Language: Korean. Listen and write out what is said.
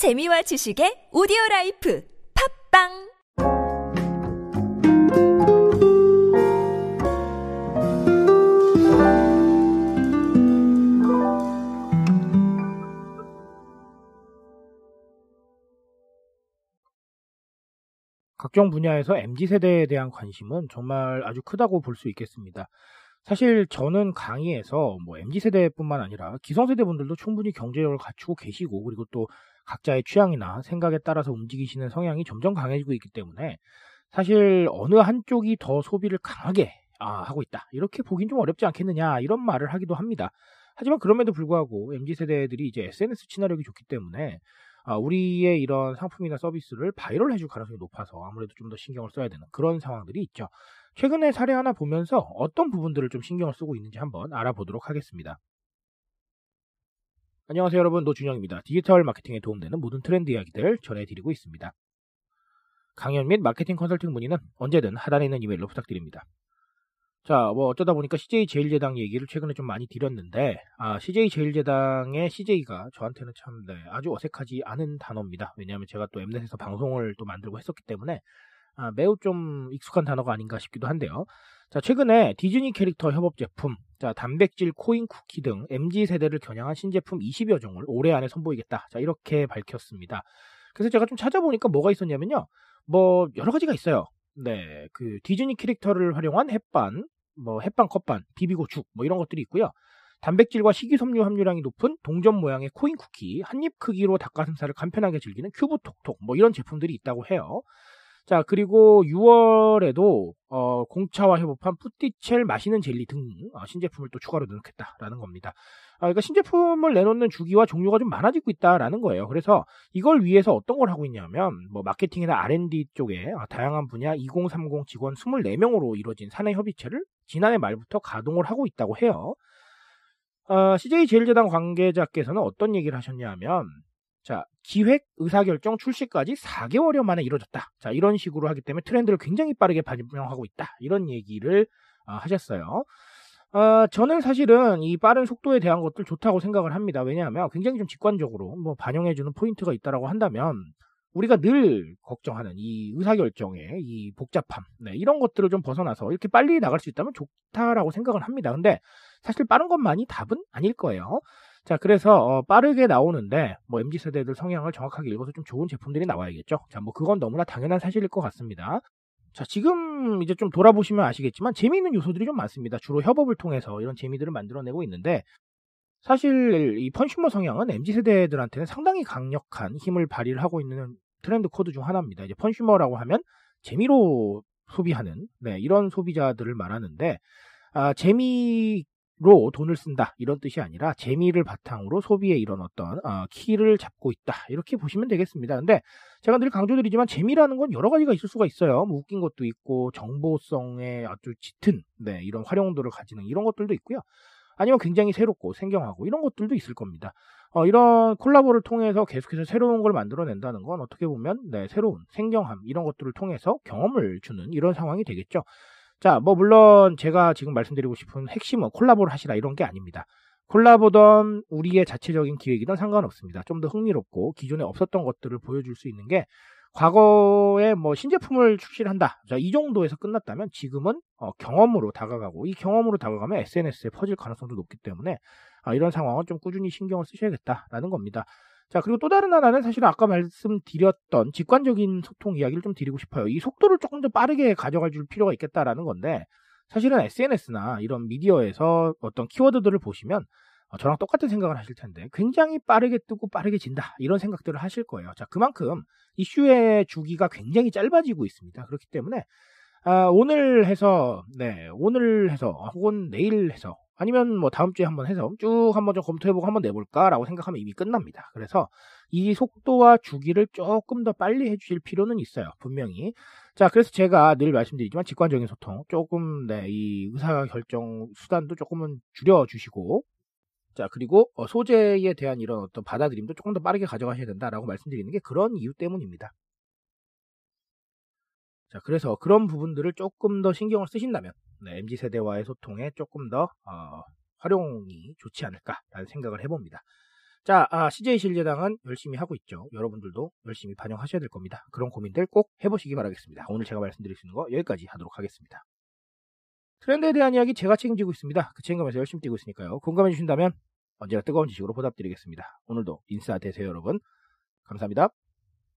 재미와 지식의 오디오 life 팟빵 각종 분야에서 MZ세대에 대한 관심은 정말 아주 크다고 볼 수 있겠습니다. 사실 저는 강의에서 뭐 MZ세대뿐만 아니라 기성세대 분들도 충분히 경제력을 갖추고 계시고 그리고 또 각자의 취향이나 생각에 따라서 움직이시는 성향이 점점 강해지고 있기 때문에 사실 어느 한쪽이 더 소비를 강하게 아, 하고 있다. 이렇게 보긴 좀 어렵지 않겠느냐 이런 말을 하기도 합니다. 하지만 그럼에도 불구하고 MZ세대들이 이제 SNS 친화력이 좋기 때문에 아, 우리의 이런 상품이나 서비스를 바이럴 해줄 가능성이 높아서 아무래도 좀 더 신경을 써야 되는 그런 상황들이 있죠. 최근에 사례 하나 보면서 어떤 부분들을 좀 신경을 쓰고 있는지 한번 알아보도록 하겠습니다. 안녕하세요 여러분 노준영입니다. 디지털 마케팅에 도움되는 모든 트렌드 이야기들 전해드리고 있습니다. 강연 및 마케팅 컨설팅 문의는 언제든 하단에 있는 이메일로 부탁드립니다. 자, 뭐 어쩌다 보니까 CJ 제일제당 얘기를 최근에 좀 많이 드렸는데, 아, CJ 제일제당의 CJ가 저한테는 참 네, 아주 어색하지 않은 단어입니다. 왜냐하면 제가 또 엠넷에서 방송을 또 만들고 했었기 때문에 아, 매우 좀 익숙한 단어가 아닌가 싶기도 한데요. 자, 최근에 디즈니 캐릭터 협업 제품, 자, 단백질 코인 쿠키 등 MZ 세대를 겨냥한 신제품 20여 종을 올해 안에 선보이겠다. 자, 이렇게 밝혔습니다. 그래서 제가 좀 찾아보니까 뭐가 있었냐면요. 뭐 여러 가지가 있어요. 네, 그 디즈니 캐릭터를 활용한 햇반, 뭐 햇반 컵반, 비비고 죽, 뭐 이런 것들이 있고요. 단백질과 식이섬유 함유량이 높은 동전 모양의 코인 쿠키, 한입 크기로 닭가슴살을 간편하게 즐기는 큐브 톡톡, 뭐 이런 제품들이 있다고 해요. 자, 그리고 6월에도 어, 공차와 협업한 푸티첼 마시는 젤리 등 어, 신제품을 또 추가로 넣겠다라는 겁니다. 아, 그러니까 신제품을 내놓는 주기와 종류가 좀 많아지고 있다라는 거예요. 그래서 이걸 위해서 어떤 걸 하고 있냐면 뭐 마케팅이나 R&D 쪽에 어, 다양한 분야 2030 직원 24명으로 이루어진 사내 협의체를 지난해 말부터 가동을 하고 있다고 해요. 어, CJ 제일제당 관계자께서는 어떤 얘기를 하셨냐면 자, 기획, 의사결정, 출시까지 4개월여 만에 이루어졌다. 자, 이런 식으로 하기 때문에 트렌드를 굉장히 빠르게 반영하고 있다. 이런 얘기를 어, 하셨어요. 어, 저는 사실은 이 빠른 속도에 대한 것들 좋다고 생각을 합니다. 왜냐하면 굉장히 좀 직관적으로 뭐 반영해주는 포인트가 있다라고 한다면 우리가 늘 걱정하는 이 의사결정의 이 복잡함, 네, 이런 것들을 좀 벗어나서 이렇게 빨리 나갈 수 있다면 좋다라고 생각을 합니다. 근데 사실 빠른 것만이 답은 아닐 거예요. 자, 그래서 어, 빠르게 나오는데 뭐 MZ 세대들 성향을 정확하게 읽어서 좀 좋은 제품들이 나와야겠죠. 자, 뭐 그건 너무나 당연한 사실일 것 같습니다. 자, 지금 이제 좀 돌아보시면 아시겠지만 재미있는 요소들이 좀 많습니다. 주로 협업을 통해서 이런 재미들을 만들어내고 있는데 사실 이 펀슈머 성향은 MZ 세대들한테는 상당히 강력한 힘을 발휘를 하고 있는 트렌드 코드 중 하나입니다. 이제 펀슈머라고 하면 재미로 소비하는 네, 이런 소비자들을 말하는데 아, 재미 로 돈을 쓴다 이런 뜻이 아니라 재미를 바탕으로 소비에 이런 어떤 어, 키를 잡고 있다 이렇게 보시면 되겠습니다. 근데 제가 늘 강조드리지만 재미라는 건 여러 가지가 있을 수가 있어요. 뭐 웃긴 것도 있고 정보성의 아주 짙은 네, 이런 활용도를 가지는 이런 것들도 있고요. 아니면 굉장히 새롭고 생경하고 이런 것들도 있을 겁니다. 어, 이런 콜라보를 통해서 계속해서 새로운 걸 만들어낸다는 건 어떻게 보면 네, 새로운 생경함 이런 것들을 통해서 경험을 주는 이런 상황이 되겠죠. 자, 뭐 물론 제가 지금 말씀드리고 싶은 핵심은 콜라보를 하시라 이런 게 아닙니다. 콜라보던 우리의 자체적인 기획이든 상관없습니다. 좀 더 흥미롭고 기존에 없었던 것들을 보여줄 수 있는 게 과거에 뭐 신제품을 출시를 한다. 자, 이 정도에서 끝났다면 지금은 어, 경험으로 다가가고 이 경험으로 다가가면 SNS에 퍼질 가능성도 높기 때문에 아, 이런 상황은 좀 꾸준히 신경을 쓰셔야겠다라는 겁니다. 자, 그리고 또 다른 하나는 사실 아까 말씀드렸던 직관적인 소통 이야기를 좀 드리고 싶어요. 이 속도를 조금 더 빠르게 가져갈 줄 필요가 있겠다라는 건데, 사실은 SNS나 이런 미디어에서 어떤 키워드들을 보시면 어, 저랑 똑같은 생각을 하실 텐데 굉장히 빠르게 뜨고 빠르게 진다 이런 생각들을 하실 거예요. 자 그만큼 이슈의 주기가 굉장히 짧아지고 있습니다. 그렇기 때문에 아, 오늘 해서 네 오늘 해서 혹은 내일 해서 아니면 뭐 다음 주에 한번 해서 쭉 한번 좀 검토해보고 한번 내볼까라고 생각하면 이미 끝납니다. 그래서 이 속도와 주기를 조금 더 빨리 해주실 필요는 있어요. 분명히. 자, 그래서 제가 늘 말씀드리지만 직관적인 소통 조금 네, 이 의사 결정 수단도 조금은 줄여주시고 자, 그리고 어, 소재에 대한 이런 어떤 받아들임도 조금 더 빠르게 가져가셔야 된다라고 말씀드리는 게 그런 이유 때문입니다. 자, 그래서 그런 부분들을 조금 더 신경을 쓰신다면 네, MZ 세대와의 소통에 조금 더 어, 활용이 좋지 않을까라는 생각을 해봅니다. 자, 아, CJ 실제당은 열심히 하고 있죠. 여러분들도 열심히 반영하셔야 될 겁니다. 그런 고민들 꼭 해보시기 바라겠습니다. 오늘 제가 말씀드릴 수 있는 거 여기까지 하도록 하겠습니다. 트렌드에 대한 이야기 제가 책임지고 있습니다. 그 책임감에서 열심히 뛰고 있으니까요. 공감해 주신다면 언제나 뜨거운 지식으로 보답드리겠습니다. 오늘도 인싸 되세요, 여러분. 감사합니다.